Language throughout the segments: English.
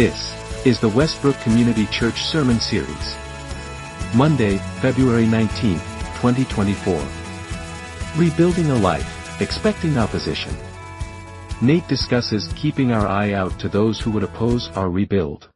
This is the Westbrook Community Church Sermon Series. Monday, February 19, 2024. Rebuilding a life, expecting opposition. Nate discusses keeping our eye out to those who would oppose our rebuild.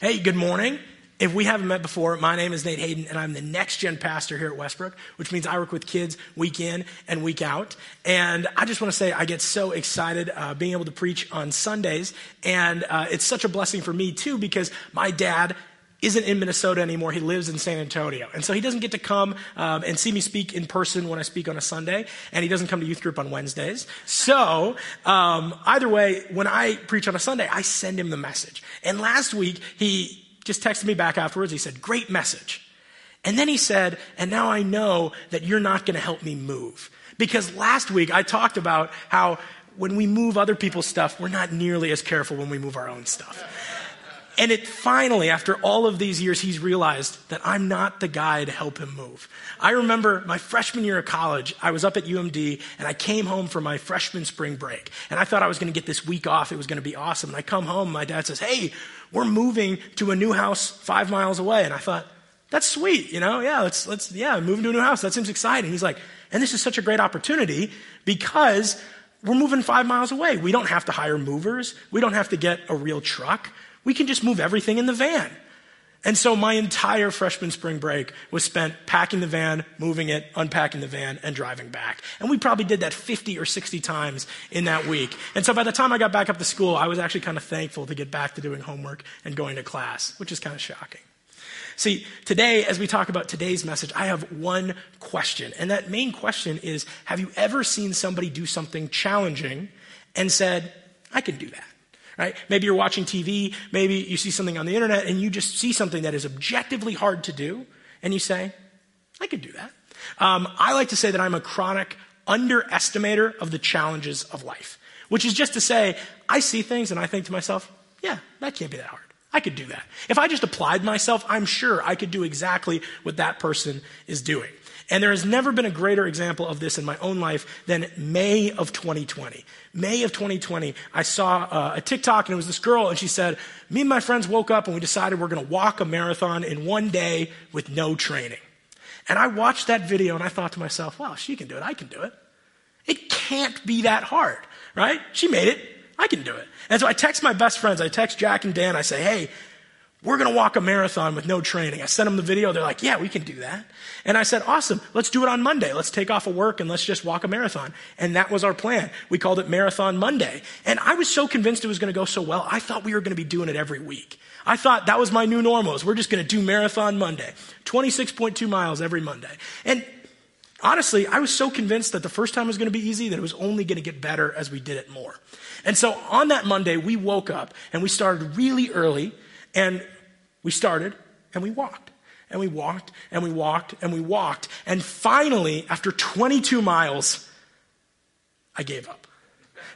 Hey, good morning. If we haven't met before, my name is Nate Hayden, and I'm the next gen pastor here at Westbrook, which means I work with kids week in and week out. And I just want to say I get so excited uh, being able to preach on Sundays, and uh, it's such a blessing for me too because my dad isn't in Minnesota anymore. He lives in San Antonio. And so he doesn't get to come um, and see me speak in person when I speak on a Sunday, and he doesn't come to youth group on Wednesdays. So, um, either way, when I preach on a Sunday, I send him the message. And last week, he just texted me back afterwards. He said, Great message. And then he said, And now I know that you're not going to help me move. Because last week I talked about how when we move other people's stuff, we're not nearly as careful when we move our own stuff. And it finally, after all of these years, he's realized that I'm not the guy to help him move. I remember my freshman year of college, I was up at UMD and I came home for my freshman spring break. And I thought I was going to get this week off. It was going to be awesome. And I come home, my dad says, Hey, we're moving to a new house five miles away. And I thought, that's sweet, you know? Yeah, let's, let's, yeah, moving to a new house. That seems exciting. He's like, and this is such a great opportunity because we're moving five miles away. We don't have to hire movers. We don't have to get a real truck. We can just move everything in the van. And so my entire freshman spring break was spent packing the van, moving it, unpacking the van, and driving back. And we probably did that 50 or 60 times in that week. And so by the time I got back up to school, I was actually kind of thankful to get back to doing homework and going to class, which is kind of shocking. See, today, as we talk about today's message, I have one question. And that main question is Have you ever seen somebody do something challenging and said, I can do that? Right? Maybe you're watching TV, maybe you see something on the internet and you just see something that is objectively hard to do and you say, I could do that. Um, I like to say that I'm a chronic underestimator of the challenges of life, which is just to say, I see things and I think to myself, yeah, that can't be that hard. I could do that. If I just applied myself, I'm sure I could do exactly what that person is doing. And there has never been a greater example of this in my own life than May of 2020. May of 2020, I saw uh, a TikTok and it was this girl and she said, me and my friends woke up and we decided we're going to walk a marathon in one day with no training. And I watched that video and I thought to myself, wow, she can do it. I can do it. It can't be that hard, right? She made it. I can do it. And so I text my best friends. I text Jack and Dan. I say, hey, we're going to walk a marathon with no training. I sent them the video. They're like, yeah, we can do that. And I said, awesome. Let's do it on Monday. Let's take off of work and let's just walk a marathon. And that was our plan. We called it Marathon Monday. And I was so convinced it was going to go so well. I thought we were going to be doing it every week. I thought that was my new normal. We're just going to do Marathon Monday. 26.2 miles every Monday. And honestly, I was so convinced that the first time was going to be easy that it was only going to get better as we did it more. And so on that Monday, we woke up and we started really early and we started and we walked and we walked and we walked and we walked. And finally, after 22 miles, I gave up.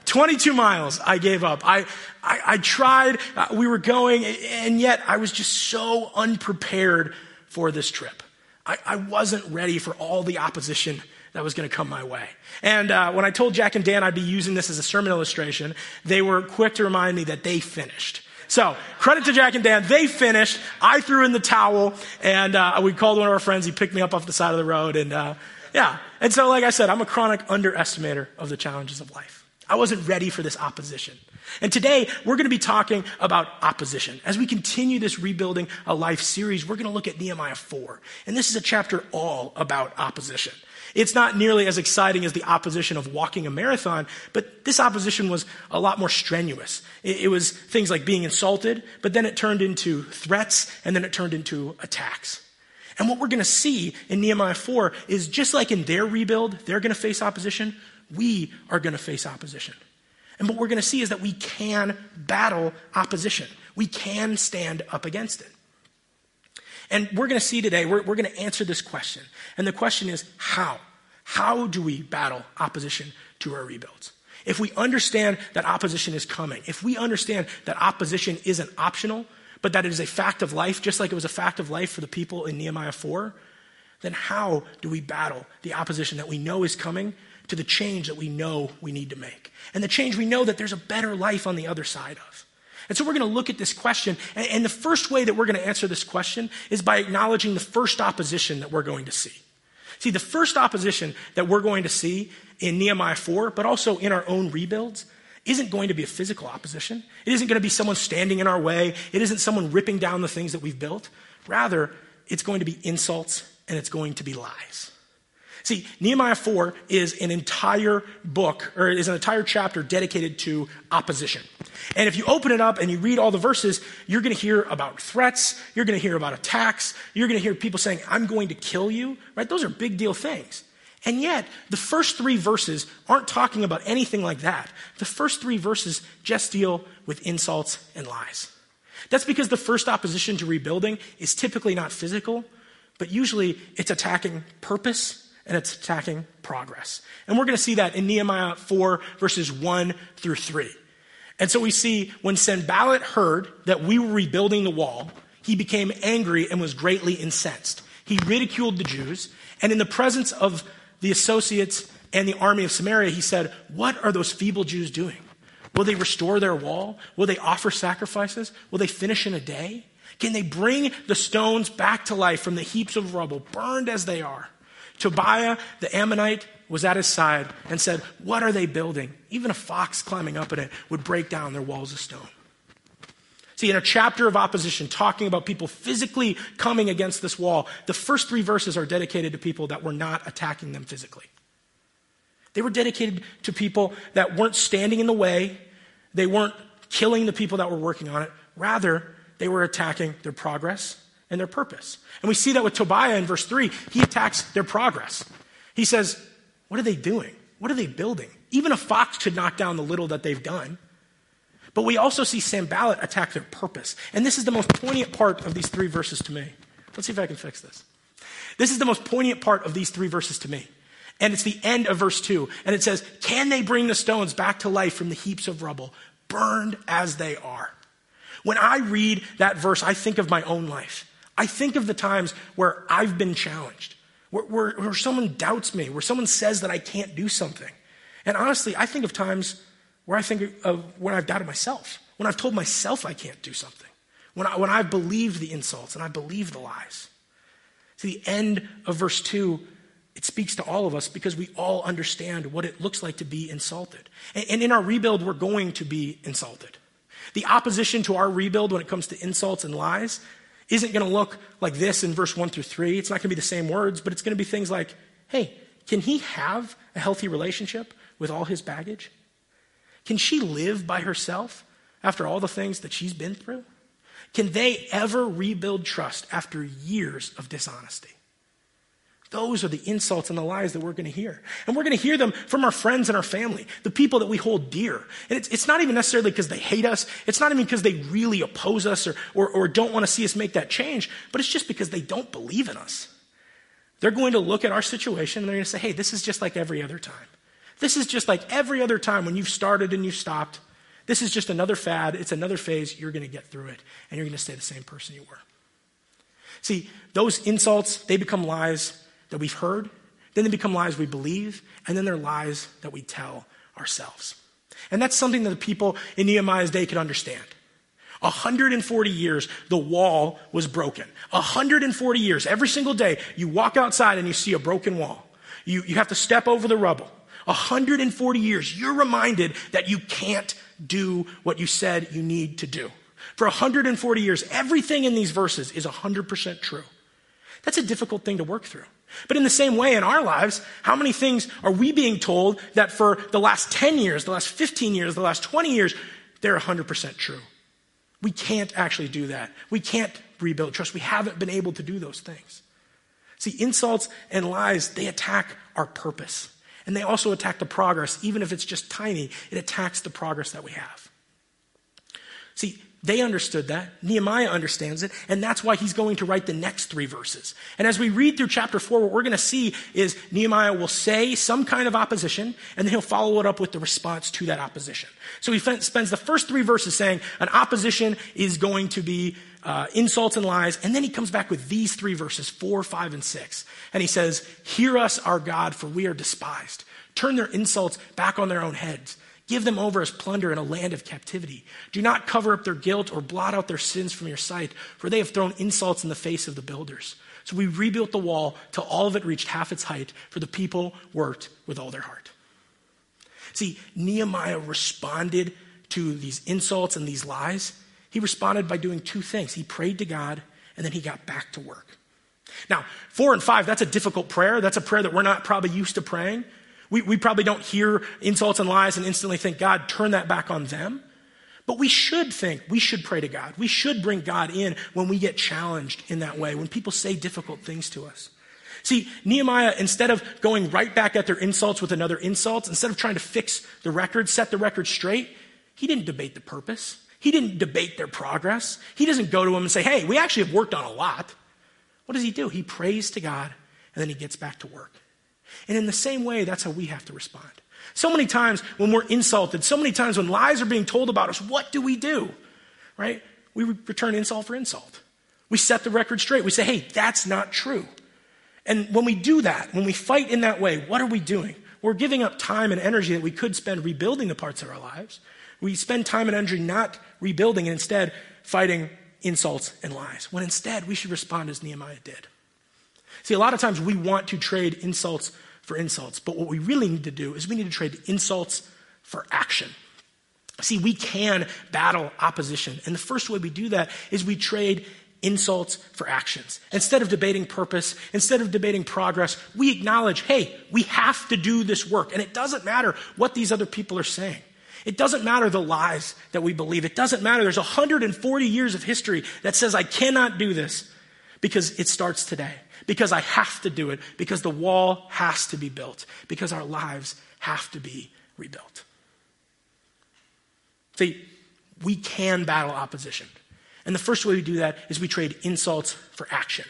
22 miles, I gave up. I, I, I tried, uh, we were going, and yet I was just so unprepared for this trip. I, I wasn't ready for all the opposition that was going to come my way. And uh, when I told Jack and Dan I'd be using this as a sermon illustration, they were quick to remind me that they finished. So, credit to Jack and Dan. They finished. I threw in the towel, and uh, we called one of our friends. He picked me up off the side of the road, and uh, yeah. And so, like I said, I'm a chronic underestimator of the challenges of life. I wasn't ready for this opposition. And today, we're going to be talking about opposition. As we continue this Rebuilding a Life series, we're going to look at Nehemiah 4. And this is a chapter all about opposition. It's not nearly as exciting as the opposition of walking a marathon, but this opposition was a lot more strenuous. It, was things like being insulted, but then it turned into threats, and then it turned into attacks. And what we're going to see in Nehemiah 4 is just like in their rebuild, they're going to face opposition, we are going to face opposition. And what we're going to see is that we can battle opposition. We can stand up against it. And we're going to see today, we're, we're going to answer this question. And the question is how? How do we battle opposition to our rebuilds? If we understand that opposition is coming, if we understand that opposition isn't optional, but that it is a fact of life, just like it was a fact of life for the people in Nehemiah 4, then how do we battle the opposition that we know is coming to the change that we know we need to make? And the change we know that there's a better life on the other side of. And so we're going to look at this question. And, and the first way that we're going to answer this question is by acknowledging the first opposition that we're going to see. See, the first opposition that we're going to see in Nehemiah 4, but also in our own rebuilds, isn't going to be a physical opposition. It isn't going to be someone standing in our way. It isn't someone ripping down the things that we've built. Rather, it's going to be insults and it's going to be lies. See, Nehemiah 4 is an entire book, or is an entire chapter dedicated to opposition. And if you open it up and you read all the verses, you're going to hear about threats, you're going to hear about attacks, you're going to hear people saying, I'm going to kill you, right? Those are big deal things. And yet, the first three verses aren't talking about anything like that. The first three verses just deal with insults and lies. That's because the first opposition to rebuilding is typically not physical, but usually it's attacking purpose and it's attacking progress. And we're going to see that in Nehemiah 4, verses 1 through 3. And so we see when Sanballat heard that we were rebuilding the wall, he became angry and was greatly incensed. He ridiculed the Jews, and in the presence of the associates and the army of Samaria, he said, What are those feeble Jews doing? Will they restore their wall? Will they offer sacrifices? Will they finish in a day? Can they bring the stones back to life from the heaps of rubble, burned as they are? Tobiah the Ammonite was at his side and said, What are they building? Even a fox climbing up in it would break down their walls of stone. See, in a chapter of opposition, talking about people physically coming against this wall, the first three verses are dedicated to people that were not attacking them physically. They were dedicated to people that weren't standing in the way, they weren't killing the people that were working on it. Rather, they were attacking their progress and their purpose. And we see that with Tobiah in verse 3. He attacks their progress. He says, What are they doing? What are they building? Even a fox could knock down the little that they've done. But we also see Sanballat attack their purpose. And this is the most poignant part of these three verses to me. Let's see if I can fix this. This is the most poignant part of these three verses to me. And it's the end of verse 2. And it says, Can they bring the stones back to life from the heaps of rubble, burned as they are? When I read that verse, I think of my own life. I think of the times where I've been challenged, where, where, where, someone doubts me, where someone says that I can't do something. And honestly, I think of times where I think of when I've doubted myself, when I've told myself I can't do something, when, I, when I've believed the insults and I believe the lies. To the end of verse 2, it speaks to all of us because we all understand what it looks like to be insulted. And, and in our rebuild, we're going to be insulted. The opposition to our rebuild when it comes to insults and lies isn't going to look like this in verse 1 through 3. It's not going to be the same words, but it's going to be things like, hey, can he have a healthy relationship with all his baggage? Can she live by herself after all the things that she's been through? Can they ever rebuild trust after years of dishonesty? Those are the insults and the lies that we're going to hear. And we're going to hear them from our friends and our family, the people that we hold dear. And it's, it's not even necessarily because they hate us. It's not even because they really oppose us or, or, or don't want to see us make that change, but it's just because they don't believe in us. They're going to look at our situation and they're going to say, hey, this is just like every other time. This is just like every other time when you've started and you've stopped. This is just another fad. It's another phase. You're going to get through it and you're going to stay the same person you were. See, those insults, they become lies that we've heard, then they become lies we believe, and then they're lies that we tell ourselves. And that's something that the people in Nehemiah's day could understand. 140 years, the wall was broken. 140 years, every single day, you walk outside and you see a broken wall. You, you have to step over the rubble. 140 years, you're reminded that you can't do what you said you need to do. For 140 years, everything in these verses is 100% true. That's a difficult thing to work through. But in the same way, in our lives, how many things are we being told that for the last 10 years, the last 15 years, the last 20 years, they're 100% true? We can't actually do that. We can't rebuild trust. We haven't been able to do those things. See, insults and lies, they attack our purpose. And they also attack the progress, even if it's just tiny, it attacks the progress that we have. See, they understood that. Nehemiah understands it. And that's why he's going to write the next three verses. And as we read through chapter four, what we're going to see is Nehemiah will say some kind of opposition, and then he'll follow it up with the response to that opposition. So he spends the first three verses saying an opposition is going to be uh, insults and lies. And then he comes back with these three verses, four, five, and six. And he says, Hear us, our God, for we are despised. Turn their insults back on their own heads. Give them over as plunder in a land of captivity. Do not cover up their guilt or blot out their sins from your sight, for they have thrown insults in the face of the builders. So we rebuilt the wall till all of it reached half its height, for the people worked with all their heart. See, Nehemiah responded to these insults and these lies. He responded by doing two things. He prayed to God, and then he got back to work. Now, four and five, that's a difficult prayer. That's a prayer that we're not probably used to praying. We, we probably don't hear insults and lies and instantly think, God, turn that back on them. But we should think, we should pray to God. We should bring God in when we get challenged in that way, when people say difficult things to us. See, Nehemiah, instead of going right back at their insults with another insult, instead of trying to fix the record, set the record straight, he didn't debate the purpose. He didn't debate their progress. He doesn't go to them and say, hey, we actually have worked on a lot. What does he do? He prays to God and then he gets back to work. And in the same way, that's how we have to respond. So many times when we're insulted, so many times when lies are being told about us, what do we do? Right? We return insult for insult. We set the record straight. We say, hey, that's not true. And when we do that, when we fight in that way, what are we doing? We're giving up time and energy that we could spend rebuilding the parts of our lives. We spend time and energy not rebuilding and instead fighting insults and lies. When instead we should respond as Nehemiah did. See, a lot of times we want to trade insults for insults, but what we really need to do is we need to trade insults for action. See, we can battle opposition. And the first way we do that is we trade insults for actions. Instead of debating purpose, instead of debating progress, we acknowledge, hey, we have to do this work. And it doesn't matter what these other people are saying. It doesn't matter the lies that we believe. It doesn't matter. There's 140 years of history that says I cannot do this because it starts today. Because I have to do it. Because the wall has to be built. Because our lives have to be rebuilt. See, we can battle opposition. And the first way we do that is we trade insults for action.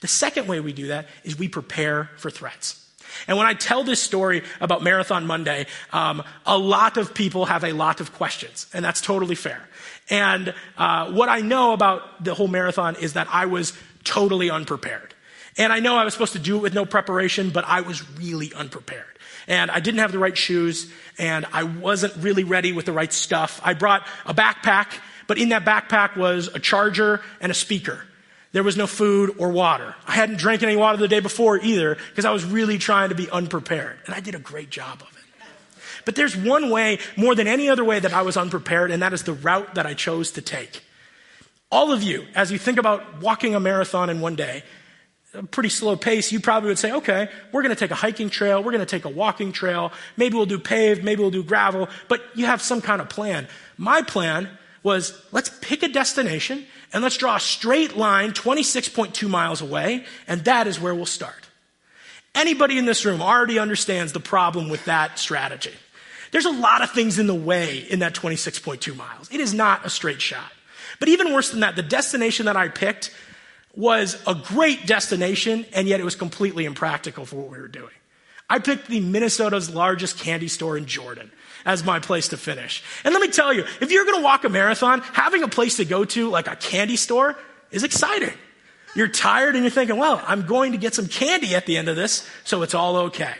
The second way we do that is we prepare for threats. And when I tell this story about Marathon Monday, um, a lot of people have a lot of questions, and that's totally fair. And uh, what I know about the whole marathon is that I was totally unprepared. And I know I was supposed to do it with no preparation, but I was really unprepared. And I didn't have the right shoes, and I wasn't really ready with the right stuff. I brought a backpack but in that backpack was a charger and a speaker. There was no food or water. I hadn't drank any water the day before either because I was really trying to be unprepared. And I did a great job of it. But there's one way, more than any other way, that I was unprepared, and that is the route that I chose to take. All of you, as you think about walking a marathon in one day, a pretty slow pace, you probably would say, okay, we're going to take a hiking trail, we're going to take a walking trail, maybe we'll do paved, maybe we'll do gravel, but you have some kind of plan. My plan was let's pick a destination and let's draw a straight line 26.2 miles away, and that is where we'll start. Anybody in this room already understands the problem with that strategy. There's a lot of things in the way in that 26.2 miles. It is not a straight shot. But even worse than that, the destination that I picked was a great destination, and yet it was completely impractical for what we were doing. I picked the Minnesota's largest candy store in Jordan as my place to finish. And let me tell you, if you're going to walk a marathon, having a place to go to, like a candy store, is exciting. You're tired and you're thinking, well, I'm going to get some candy at the end of this, so it's all okay.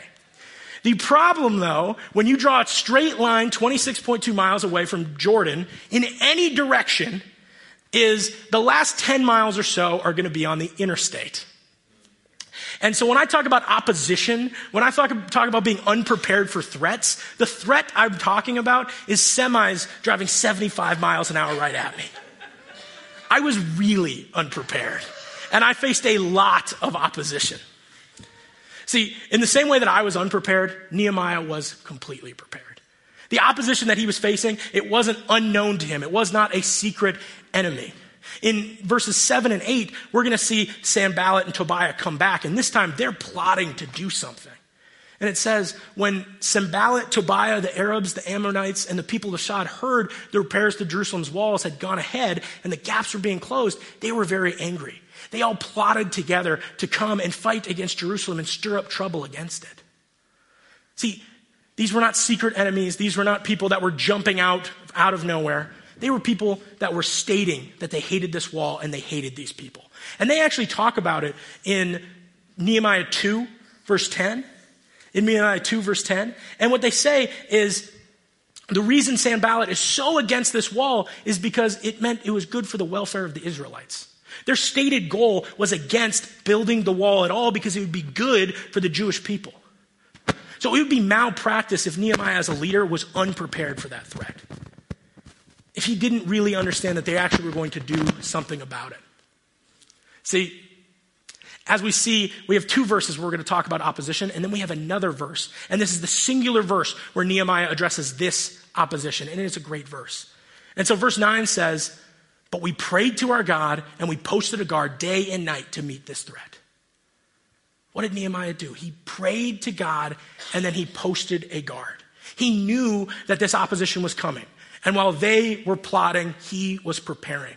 The problem, though, when you draw a straight line 26.2 miles away from Jordan in any direction, is the last 10 miles or so are going to be on the interstate. And so when I talk about opposition, when I talk, talk about being unprepared for threats, the threat I'm talking about is semis driving 75 miles an hour right at me. I was really unprepared. And I faced a lot of opposition. See, in the same way that I was unprepared, Nehemiah was completely prepared. The opposition that he was facing, it wasn't unknown to him. It was not a secret enemy. In verses 7 and 8, we're going to see Sanballat and Tobiah come back, and this time they're plotting to do something. And it says, when Sanballat, Tobiah, the Arabs, the Ammonites, and the people of Ashdod heard the repairs to Jerusalem's walls had gone ahead and the gaps were being closed, they were very angry. They all plotted together to come and fight against Jerusalem and stir up trouble against it. See, these were not secret enemies. These were not people that were jumping out out of nowhere. They were people that were stating that they hated this wall and they hated these people. And they actually talk about it in Nehemiah 2, verse 10. In Nehemiah 2, verse 10. And what they say is The reason Sanballat is so against this wall is because it meant it was good for the welfare of the Israelites. Their stated goal was against building the wall at all because it would be good for the Jewish people. So it would be malpractice if Nehemiah, as a leader, was unprepared for that threat. If he didn't really understand that they actually were going to do something about it. See, as we see, we have two verses where we're going to talk about opposition, and then we have another verse. And this is the singular verse where Nehemiah addresses this opposition, and it's a great verse. And so, verse 9 says, But we prayed to our God, and we posted a guard day and night to meet this threat. What did Nehemiah do? He prayed to God and then he posted a guard. He knew that this opposition was coming. And while they were plotting, he was preparing.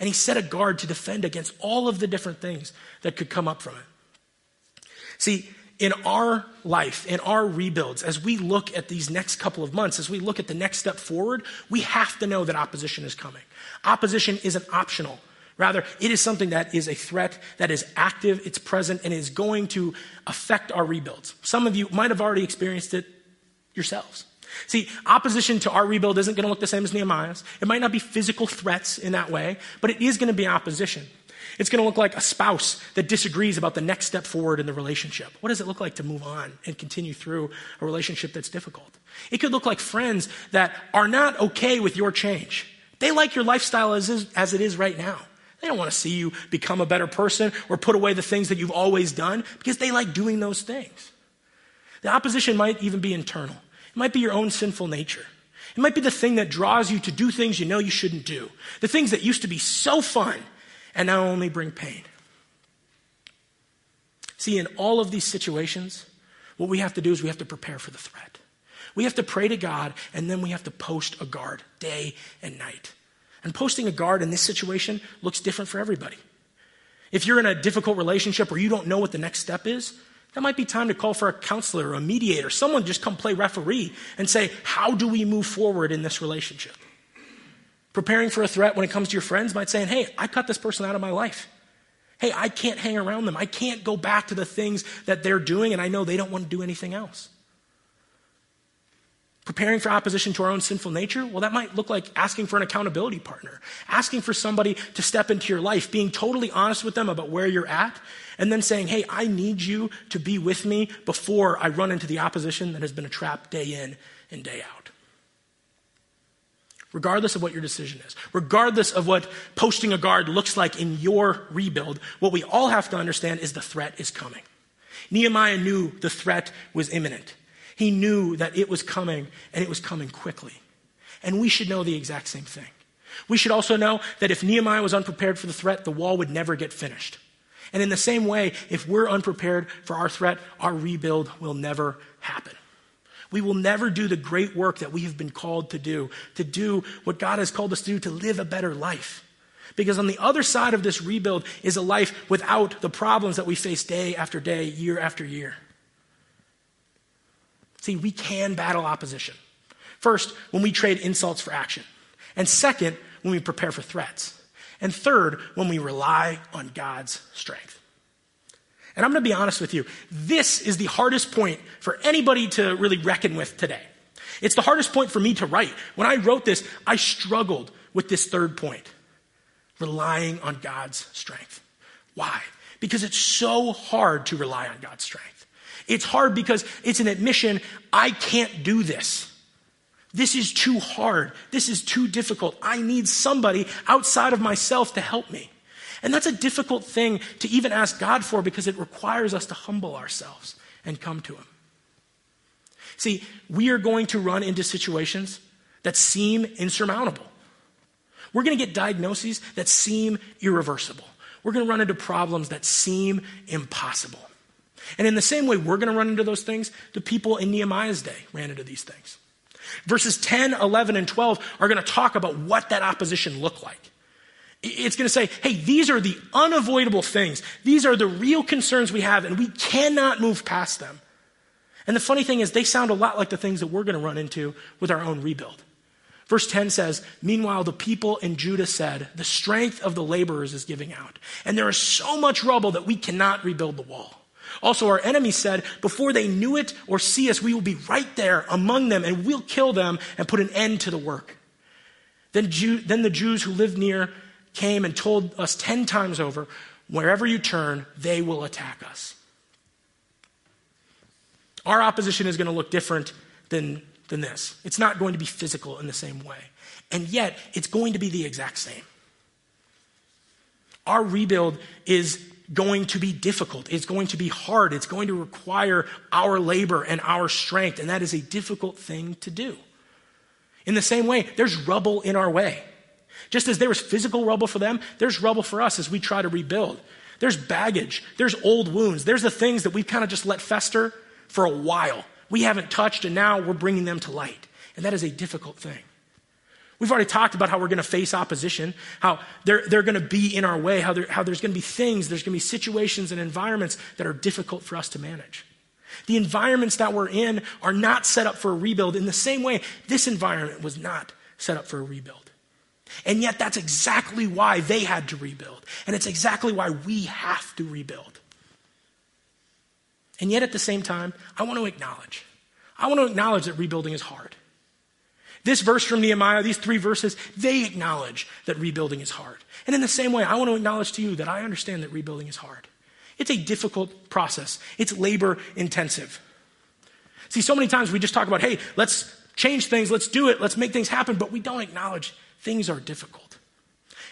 And he set a guard to defend against all of the different things that could come up from it. See, in our life, in our rebuilds, as we look at these next couple of months, as we look at the next step forward, we have to know that opposition is coming. Opposition isn't optional. Rather, it is something that is a threat that is active, it's present, and is going to affect our rebuilds. Some of you might have already experienced it yourselves. See, opposition to our rebuild isn't going to look the same as Nehemiah's. It might not be physical threats in that way, but it is going to be opposition. It's going to look like a spouse that disagrees about the next step forward in the relationship. What does it look like to move on and continue through a relationship that's difficult? It could look like friends that are not okay with your change. They like your lifestyle as, is, as it is right now. They don't want to see you become a better person or put away the things that you've always done because they like doing those things. The opposition might even be internal. It might be your own sinful nature. It might be the thing that draws you to do things you know you shouldn't do. The things that used to be so fun and now only bring pain. See, in all of these situations, what we have to do is we have to prepare for the threat. We have to pray to God and then we have to post a guard day and night. And posting a guard in this situation looks different for everybody. If you're in a difficult relationship or you don't know what the next step is, that might be time to call for a counselor or a mediator. Someone just come play referee and say, How do we move forward in this relationship? Preparing for a threat when it comes to your friends might say, Hey, I cut this person out of my life. Hey, I can't hang around them. I can't go back to the things that they're doing, and I know they don't want to do anything else. Preparing for opposition to our own sinful nature? Well, that might look like asking for an accountability partner, asking for somebody to step into your life, being totally honest with them about where you're at, and then saying, hey, I need you to be with me before I run into the opposition that has been a trap day in and day out. Regardless of what your decision is, regardless of what posting a guard looks like in your rebuild, what we all have to understand is the threat is coming. Nehemiah knew the threat was imminent. He knew that it was coming and it was coming quickly. And we should know the exact same thing. We should also know that if Nehemiah was unprepared for the threat, the wall would never get finished. And in the same way, if we're unprepared for our threat, our rebuild will never happen. We will never do the great work that we have been called to do, to do what God has called us to do, to live a better life. Because on the other side of this rebuild is a life without the problems that we face day after day, year after year. See, we can battle opposition. First, when we trade insults for action. And second, when we prepare for threats. And third, when we rely on God's strength. And I'm going to be honest with you. This is the hardest point for anybody to really reckon with today. It's the hardest point for me to write. When I wrote this, I struggled with this third point relying on God's strength. Why? Because it's so hard to rely on God's strength. It's hard because it's an admission I can't do this. This is too hard. This is too difficult. I need somebody outside of myself to help me. And that's a difficult thing to even ask God for because it requires us to humble ourselves and come to Him. See, we are going to run into situations that seem insurmountable. We're going to get diagnoses that seem irreversible. We're going to run into problems that seem impossible. And in the same way we're going to run into those things, the people in Nehemiah's day ran into these things. Verses 10, 11, and 12 are going to talk about what that opposition looked like. It's going to say, hey, these are the unavoidable things. These are the real concerns we have, and we cannot move past them. And the funny thing is, they sound a lot like the things that we're going to run into with our own rebuild. Verse 10 says, Meanwhile, the people in Judah said, The strength of the laborers is giving out, and there is so much rubble that we cannot rebuild the wall. Also, our enemies said, before they knew it or see us, we will be right there among them and we'll kill them and put an end to the work. Then, Jew, then the Jews who lived near came and told us ten times over, wherever you turn, they will attack us. Our opposition is going to look different than, than this. It's not going to be physical in the same way. And yet, it's going to be the exact same. Our rebuild is going to be difficult. It's going to be hard. It's going to require our labor and our strength, and that is a difficult thing to do. In the same way, there's rubble in our way. Just as there was physical rubble for them, there's rubble for us as we try to rebuild. There's baggage, there's old wounds, there's the things that we've kind of just let fester for a while. We haven't touched, and now we're bringing them to light. And that is a difficult thing. We've already talked about how we're going to face opposition, how they're, they're going to be in our way, how, how there's going to be things, there's going to be situations and environments that are difficult for us to manage. The environments that we're in are not set up for a rebuild in the same way this environment was not set up for a rebuild. And yet, that's exactly why they had to rebuild. And it's exactly why we have to rebuild. And yet, at the same time, I want to acknowledge. I want to acknowledge that rebuilding is hard. This verse from Nehemiah, these three verses, they acknowledge that rebuilding is hard. And in the same way, I want to acknowledge to you that I understand that rebuilding is hard. It's a difficult process, it's labor intensive. See, so many times we just talk about, hey, let's change things, let's do it, let's make things happen, but we don't acknowledge things are difficult.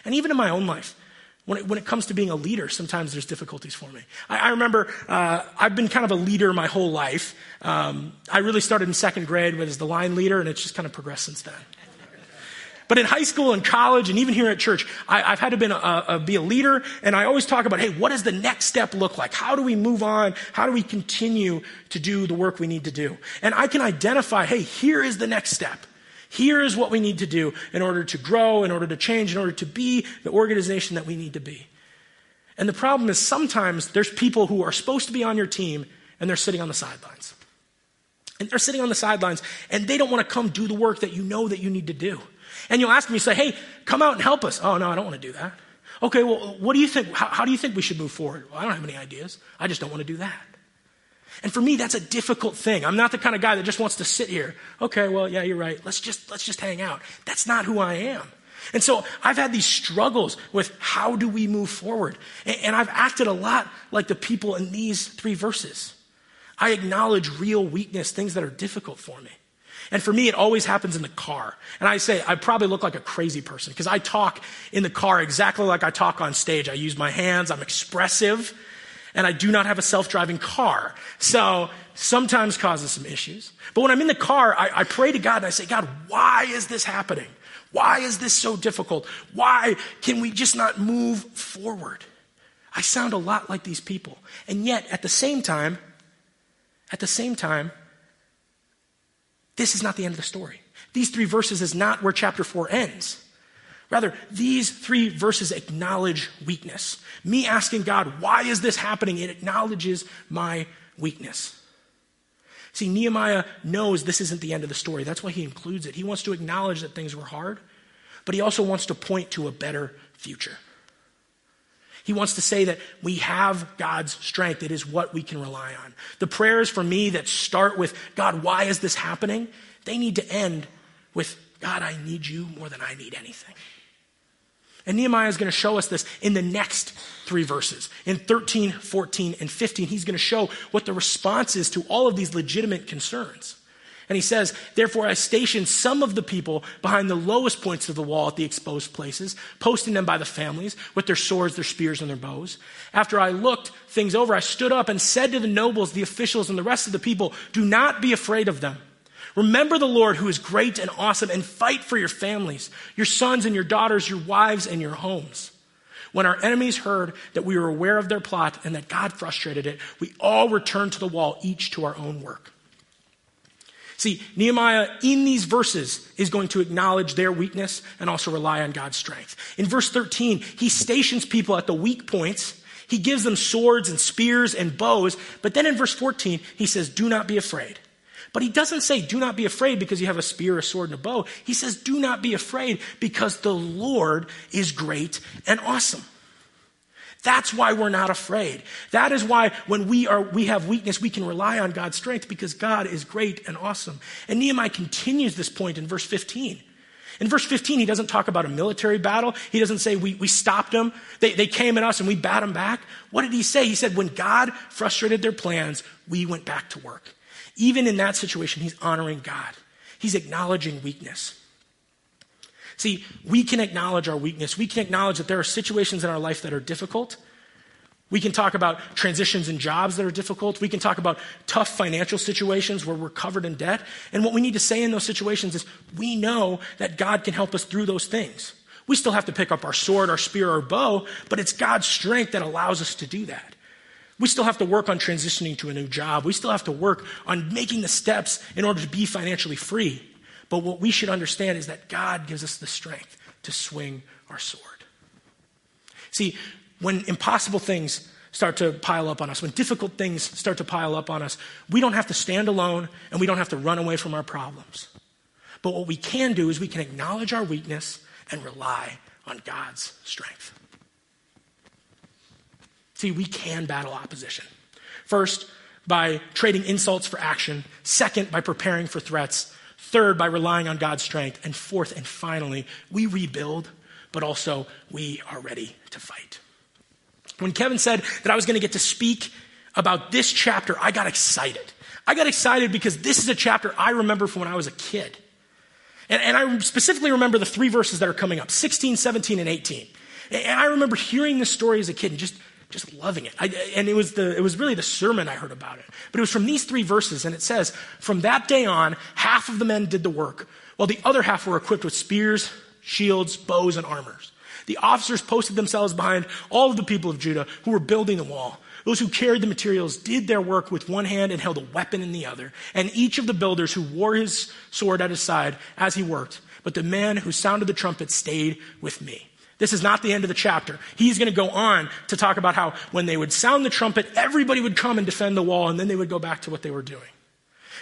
And even in my own life, when it, when it comes to being a leader, sometimes there's difficulties for me. I, I remember uh, I've been kind of a leader my whole life. Um, I really started in second grade as the line leader, and it's just kind of progressed since then. But in high school and college, and even here at church, I, have had to been a, a, be a leader, and I always talk about, hey, what does the next step look like? How do we move on? How do we continue to do the work we need to do? And I can identify, hey, here is the next step. Here is what we need to do in order to grow, in order to change, in order to be the organization that we need to be. And the problem is sometimes there's people who are supposed to be on your team and they're sitting on the sidelines. And they're sitting on the sidelines and they don't want to come do the work that you know that you need to do. And you'll ask me, say, hey, come out and help us. Oh, no, I don't want to do that. Okay, well, what do you think? How, how do you think we should move forward? Well, I don't have any ideas. I just don't want to do that. And for me, that's a difficult thing. I'm not the kind of guy that just wants to sit here. Okay, well, yeah, you're right. Let's just, let's just hang out. That's not who I am. And so I've had these struggles with how do we move forward? And I've acted a lot like the people in these three verses. I acknowledge real weakness, things that are difficult for me. And for me, it always happens in the car. And I say, I probably look like a crazy person because I talk in the car exactly like I talk on stage. I use my hands, I'm expressive and I do not have a self-driving car. So sometimes causes some issues. But when I'm in the car, I, I, pray to God and I say, God, why is this happening? Why is this so difficult? Why can we just not move forward? I sound a lot like these people. And yet, at the same time, at the same time, this is not the end of the story. These three verses is not where chapter four ends. Rather, these three verses acknowledge weakness. Me asking God, why is this happening? It acknowledges my weakness. See, Nehemiah knows this isn't the end of the story. That's why he includes it. He wants to acknowledge that things were hard, but he also wants to point to a better future. He wants to say that we have God's strength. It is what we can rely on. The prayers for me that start with, God, why is this happening? They need to end with, God, I need you more than I need anything. And Nehemiah is going to show us this in the next three verses. In 13, 14, and 15, he's going to show what the response is to all of these legitimate concerns. And he says, Therefore, I stationed some of the people behind the lowest points of the wall at the exposed places, posting them by the families with their swords, their spears, and their bows. After I looked things over, I stood up and said to the nobles, the officials, and the rest of the people, Do not be afraid of them. Remember the Lord who is great and awesome and fight for your families, your sons and your daughters, your wives and your homes. When our enemies heard that we were aware of their plot and that God frustrated it, we all returned to the wall, each to our own work. See, Nehemiah in these verses is going to acknowledge their weakness and also rely on God's strength. In verse 13, he stations people at the weak points. He gives them swords and spears and bows. But then in verse 14, he says, Do not be afraid. But he doesn't say, do not be afraid because you have a spear, a sword, and a bow. He says, do not be afraid because the Lord is great and awesome. That's why we're not afraid. That is why when we are we have weakness, we can rely on God's strength because God is great and awesome. And Nehemiah continues this point in verse 15. In verse 15, he doesn't talk about a military battle. He doesn't say we, we stopped them. They, they came at us and we bat them back. What did he say? He said, when God frustrated their plans, we went back to work. Even in that situation, he's honoring God. He's acknowledging weakness. See, we can acknowledge our weakness. We can acknowledge that there are situations in our life that are difficult. We can talk about transitions in jobs that are difficult. We can talk about tough financial situations where we're covered in debt. And what we need to say in those situations is we know that God can help us through those things. We still have to pick up our sword, our spear, our bow, but it's God's strength that allows us to do that. We still have to work on transitioning to a new job. We still have to work on making the steps in order to be financially free. But what we should understand is that God gives us the strength to swing our sword. See, when impossible things start to pile up on us, when difficult things start to pile up on us, we don't have to stand alone and we don't have to run away from our problems. But what we can do is we can acknowledge our weakness and rely on God's strength. See, we can battle opposition. First, by trading insults for action. Second, by preparing for threats. Third, by relying on God's strength. And fourth and finally, we rebuild, but also we are ready to fight. When Kevin said that I was going to get to speak about this chapter, I got excited. I got excited because this is a chapter I remember from when I was a kid. And, and, I specifically remember the three verses that are coming up 16, 17, and 18. And I remember hearing this story as a kid and just, just loving it. I, and it was, the, it was really the sermon I heard about it. But it was from these three verses, and it says, From that day on, half of the men did the work, while the other half were equipped with spears, shields, bows, and armors. The officers posted themselves behind all of the people of Judah who were building the wall. Those who carried the materials did their work with one hand and held a weapon in the other. And each of the builders who wore his sword at his side as he worked. But the man who sounded the trumpet stayed with me. This is not the end of the chapter. He's going to go on to talk about how when they would sound the trumpet, everybody would come and defend the wall, and then they would go back to what they were doing.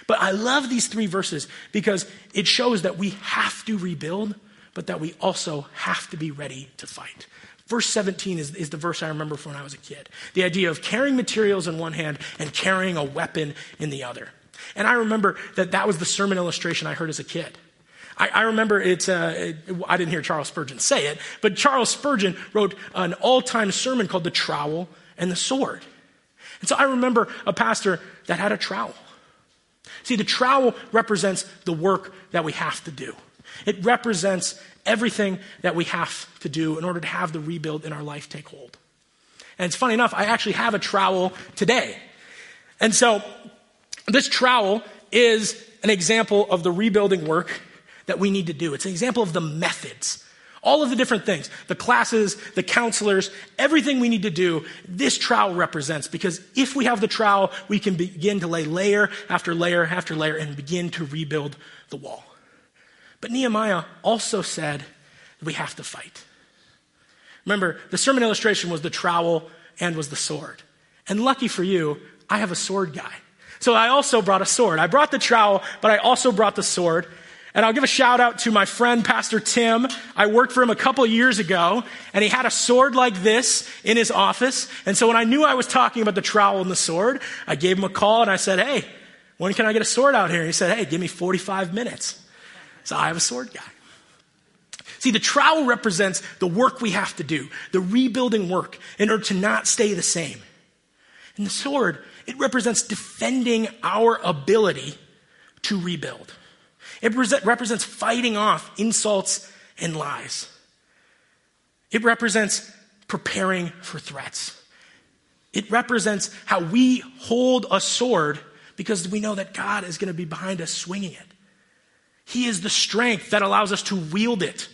But I love these three verses because it shows that we have to rebuild but that we also have to be ready to fight. Verse 17 is, is, the verse I remember from when I was a kid. The idea of carrying materials in one hand and carrying a weapon in the other. And I remember that that was the sermon illustration I heard as a kid. I, I remember it's, uh, it, I didn't hear Charles Spurgeon say it, but Charles Spurgeon wrote an all time sermon called The Trowel and the Sword. And so I remember a pastor that had a trowel. See, the trowel represents the work that we have to do. It represents everything that we have to do in order to have the rebuild in our life take hold. And it's funny enough, I actually have a trowel today. And so this trowel is an example of the rebuilding work that we need to do. It's an example of the methods. All of the different things, the classes, the counselors, everything we need to do, this trowel represents. Because if we have the trowel, we can begin to lay layer after layer after layer and begin to rebuild the wall. But Nehemiah also said that we have to fight. Remember, the sermon illustration was the trowel and was the sword. And lucky for you, I have a sword guy. So I also brought a sword. I brought the trowel, but I also brought the sword. And I'll give a shout out to my friend, Pastor Tim. I worked for him a couple years ago, and he had a sword like this in his office. And so when I knew I was talking about the trowel and the sword, I gave him a call and I said, Hey, when can I get a sword out here? And he said, Hey, give me 45 minutes. So I have a sword guy. See, the trowel represents the work we have to do, the rebuilding work in order to not stay the same. And the sword, it represents defending our ability to rebuild. It represents fighting off insults and lies. It represents preparing for threats. It represents how we hold a sword because we know that God is going to be behind us swinging it. He is the strength that allows us to wield it.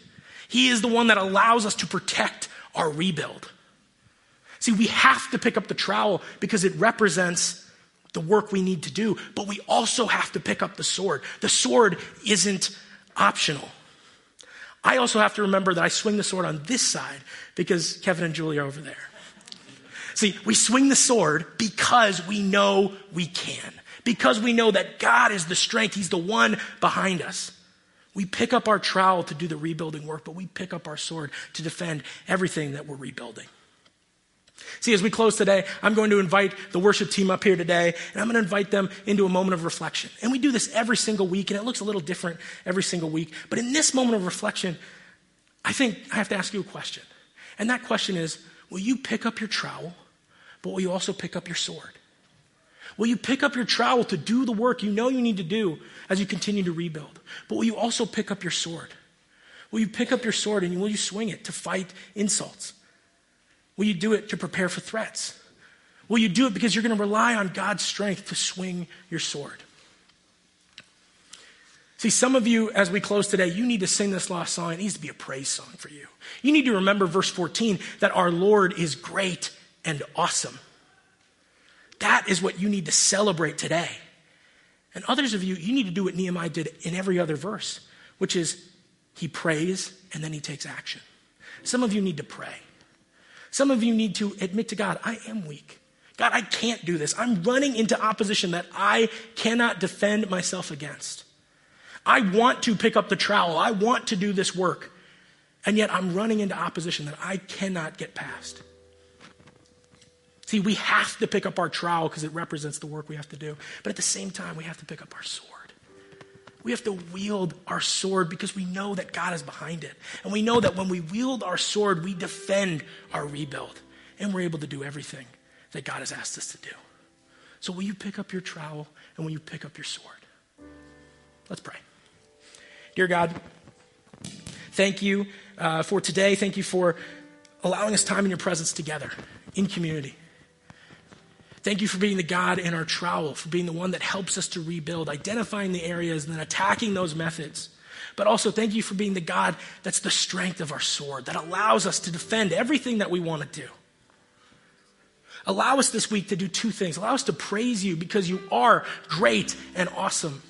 He is the one that allows us to protect our rebuild. See, we have to pick up the trowel because it represents the work we need to do, but we also have to pick up the sword. The sword isn't optional. I also have to remember that I swing the sword on this side because Kevin and Julie are over there. See, we swing the sword because we know we can because we know that God is the strength. He's the one behind us. We pick up our trowel to do the rebuilding work, but we pick up our sword to defend everything that we're rebuilding. See, as we close today, I'm going to invite the worship team up here today, and I'm going to invite them into a moment of reflection. And we do this every single week, and it looks a little different every single week. But in this moment of reflection, I think I have to ask you a question. And that question is Will you pick up your trowel, but will you also pick up your sword? Will you pick up your trowel to do the work you know you need to do as you continue to rebuild? But will you also pick up your sword? Will you pick up your sword and will you swing it to fight insults? Will you do it to prepare for threats? Will you do it because you're going to rely on God's strength to swing your sword? See, some of you, as we close today, you need to sing this last song. It needs to be a praise song for you. You need to remember verse 14 that our Lord is great and awesome. That is what you need to celebrate today. And others of you, you need to do what Nehemiah did in every other verse, which is he prays and then he takes action. Some of you need to pray. Some of you need to admit to God, I am weak. God, I can't do this. I'm running into opposition that I cannot defend myself against. I want to pick up the trowel. I want to do this work. And yet I'm running into opposition that I cannot get past. See, we have to pick up our trowel because it represents the work we have to do. But at the same time, we have to pick up our sword. We have to wield our sword because we know that God is behind it. And we know that when we wield our sword, we defend our rebuild. And we're able to do everything that God has asked us to do. So, will you pick up your trowel and will you pick up your sword? Let's pray. Dear God, thank you uh, for today. Thank you for allowing us time in your presence together in community. Thank you for being the God in our trowel, for being the one that helps us to rebuild, identifying the areas and then attacking those methods. But also, thank you for being the God that's the strength of our sword, that allows us to defend everything that we want to do. Allow us this week to do two things. Allow us to praise you because you are great and awesome.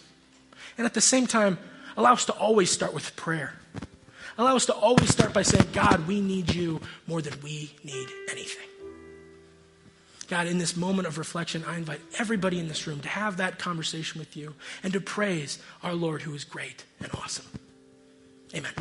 And at the same time, allow us to always start with prayer. Allow us to always start by saying, God, we need you more than we need anything. God, in this moment of reflection, I invite everybody in this room to have that conversation with you and to praise our Lord who is great and awesome. Amen.